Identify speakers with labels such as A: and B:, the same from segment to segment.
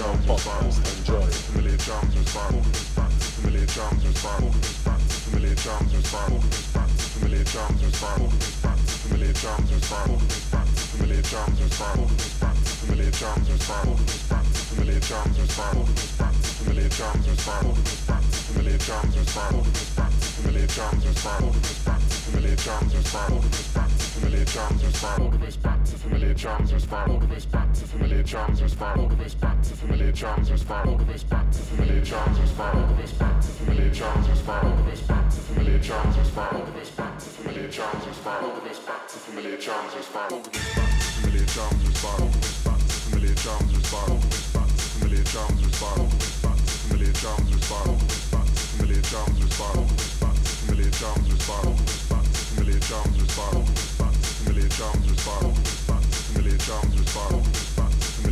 A: Techno Podcast.
B: Enjoy.
C: familiar charms respond. Familiar. Familiar charms respond. Familiar. Familiar charms respond. Familiar. Familiar charms respond. Familiar. Familiar charms respond. Familiar. Familiar charms respond. Familiar. Familiar back to familiar familiar back to familiar familiar back to familiar familiar back to familiar familiar back to familiar charms respond. All of us back to familiar charms respond. All of us back to familiar charms respond. All of us back to familiar charms respond. All of us back to familiar charms respond. All of us back to familiar charms respond. All of us back to familiar charms respond. All of us back to familiar charms respond. All of us back to familiar charms respond. All of us back to familiar charms respond. All of us back to familiar charms respond. All of us back to familiar charms respond. All of us back to familiar charms respond. All of us back to familiar charms respond. All of us back to familiar charms respond. All of us back to familiar charms respond. All of us back to familiar charms respond. All of us back to familiar charms respond. All of us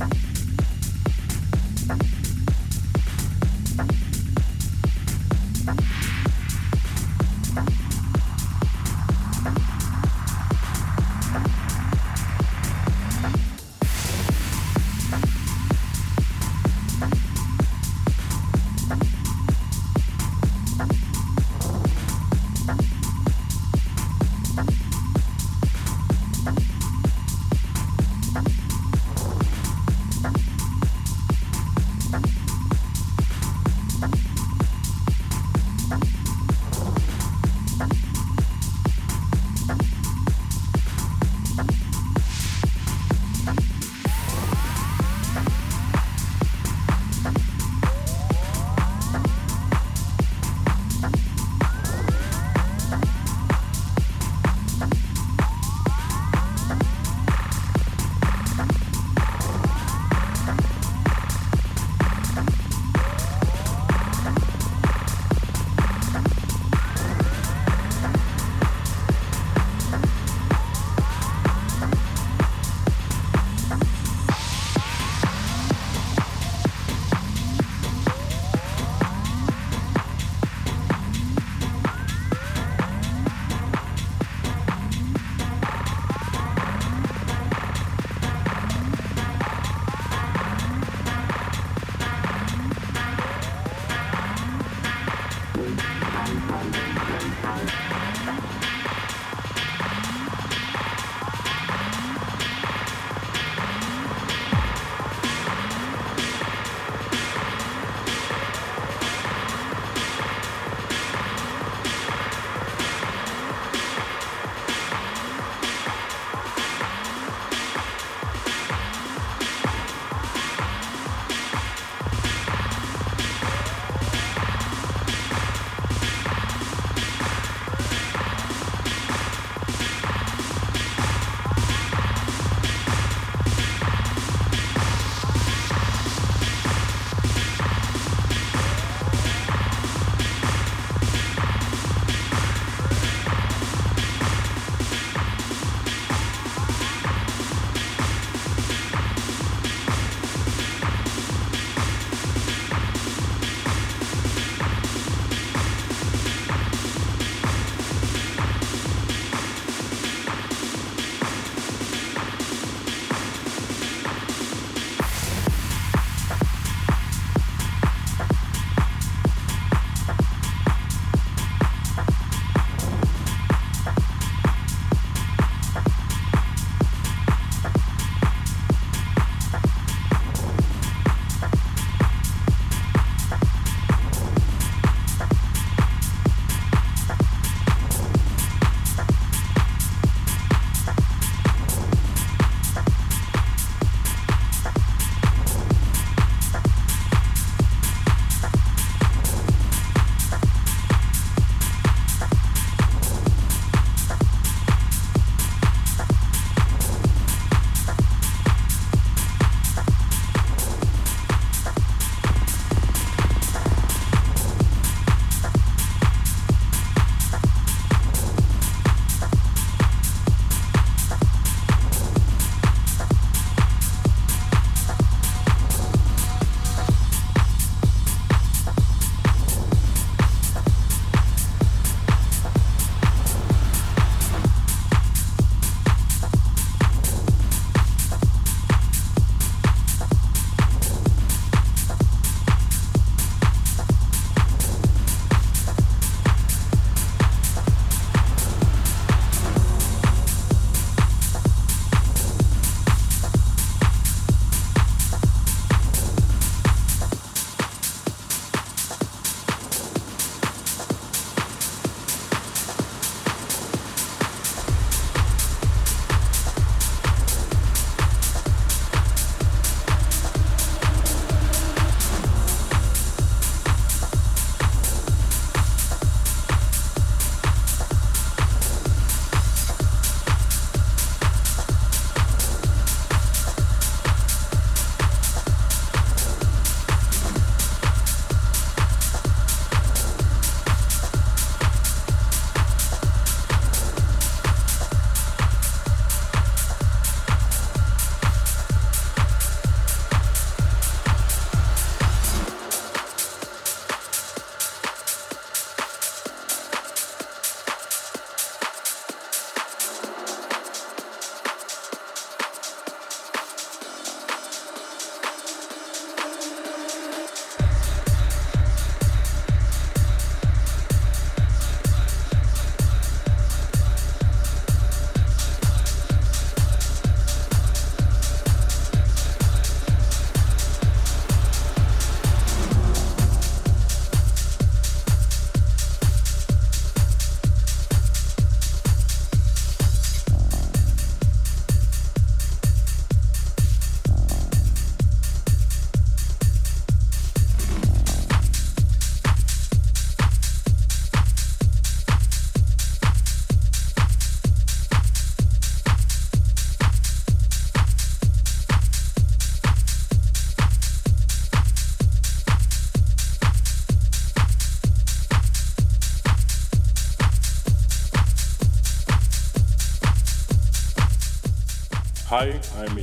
C: thank you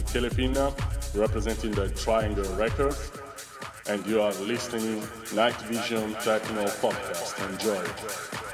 B: Hi, I'm Michele Pina, representing the Triangle Records, and you are listening Night Vision Techno Podcast. Enjoy.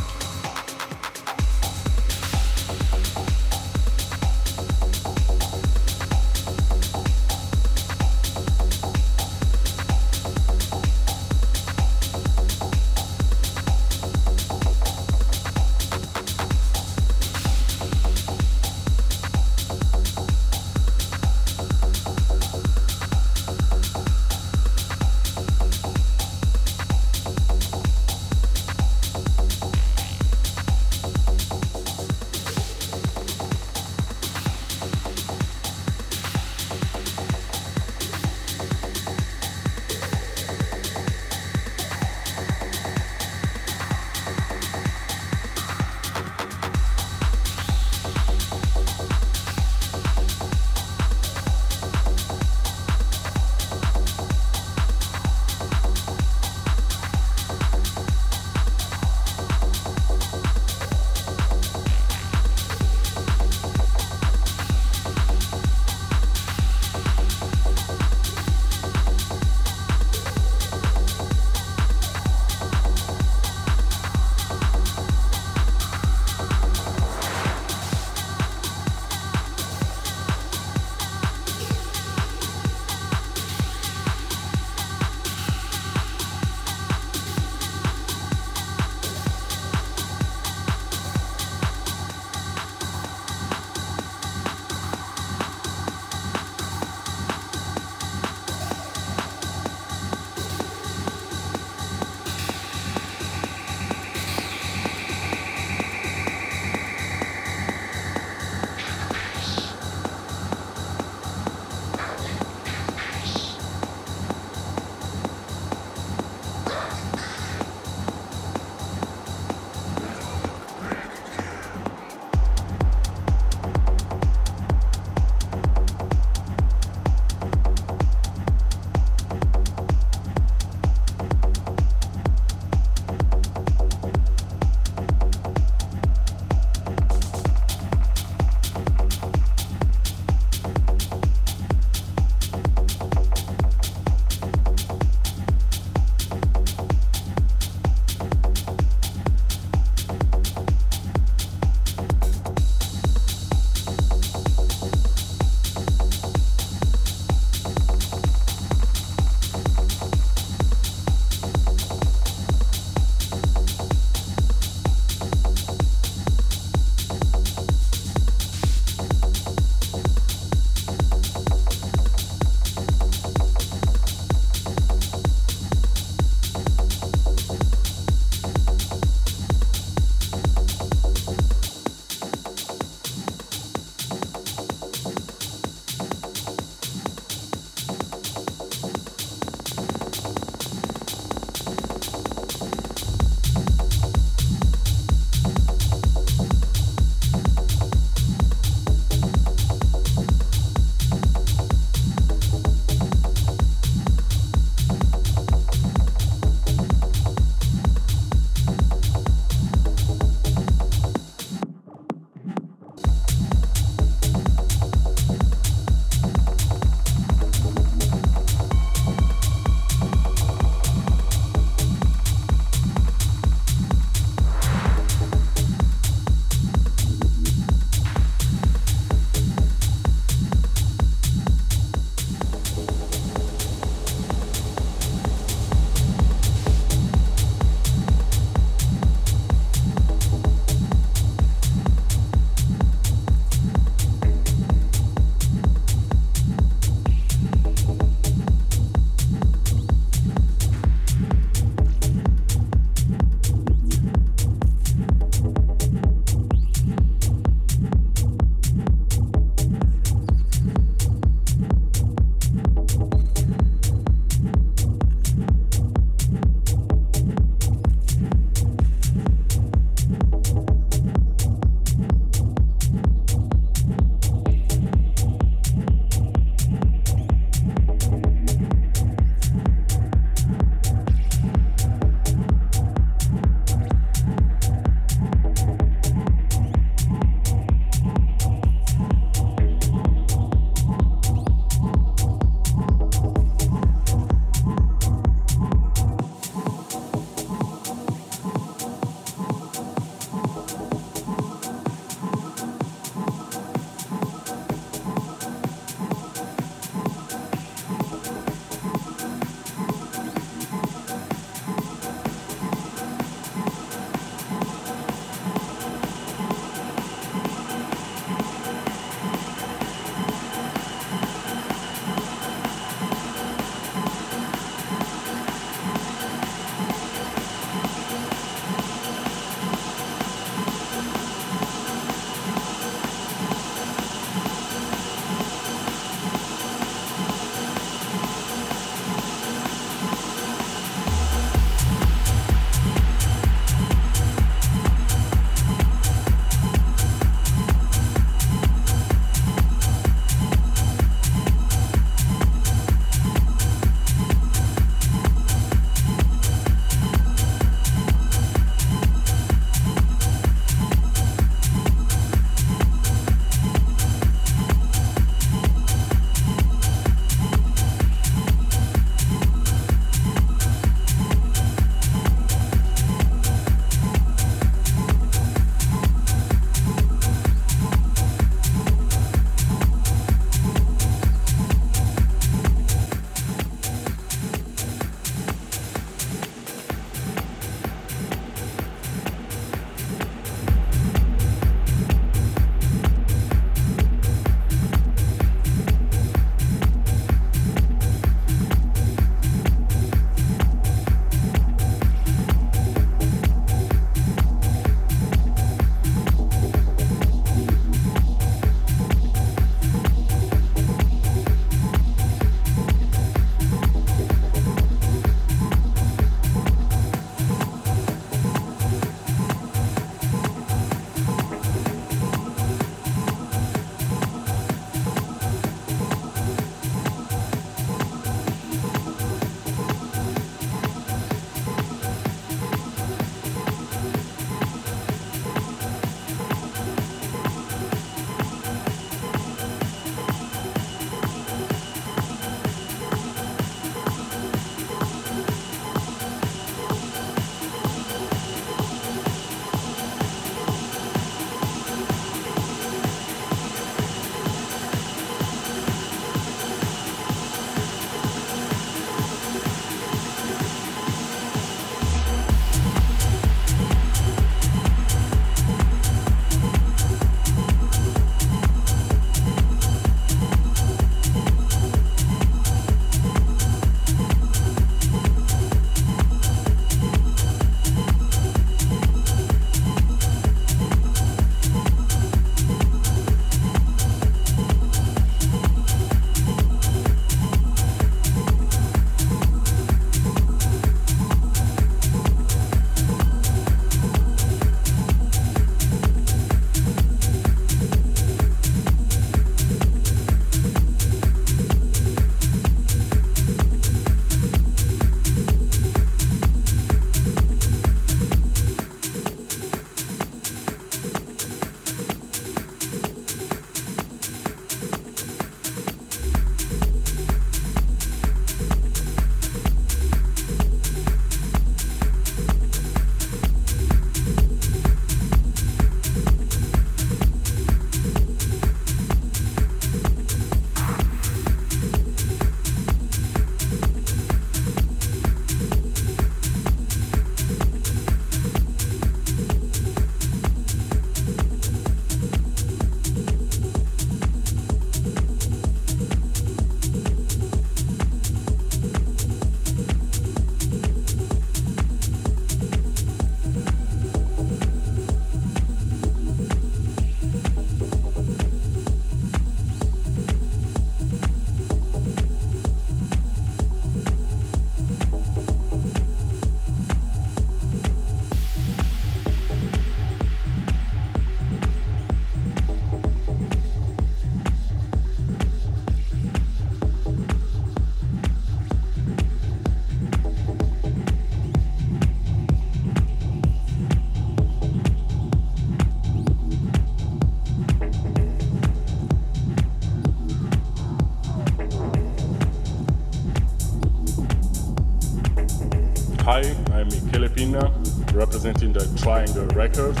B: Representing the Triangle Records,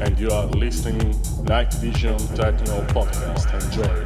B: and you are listening Night Vision Techno Podcast. Enjoy.